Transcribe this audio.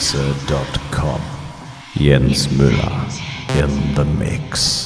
soundkleckse.com. Jens Müller in the mix.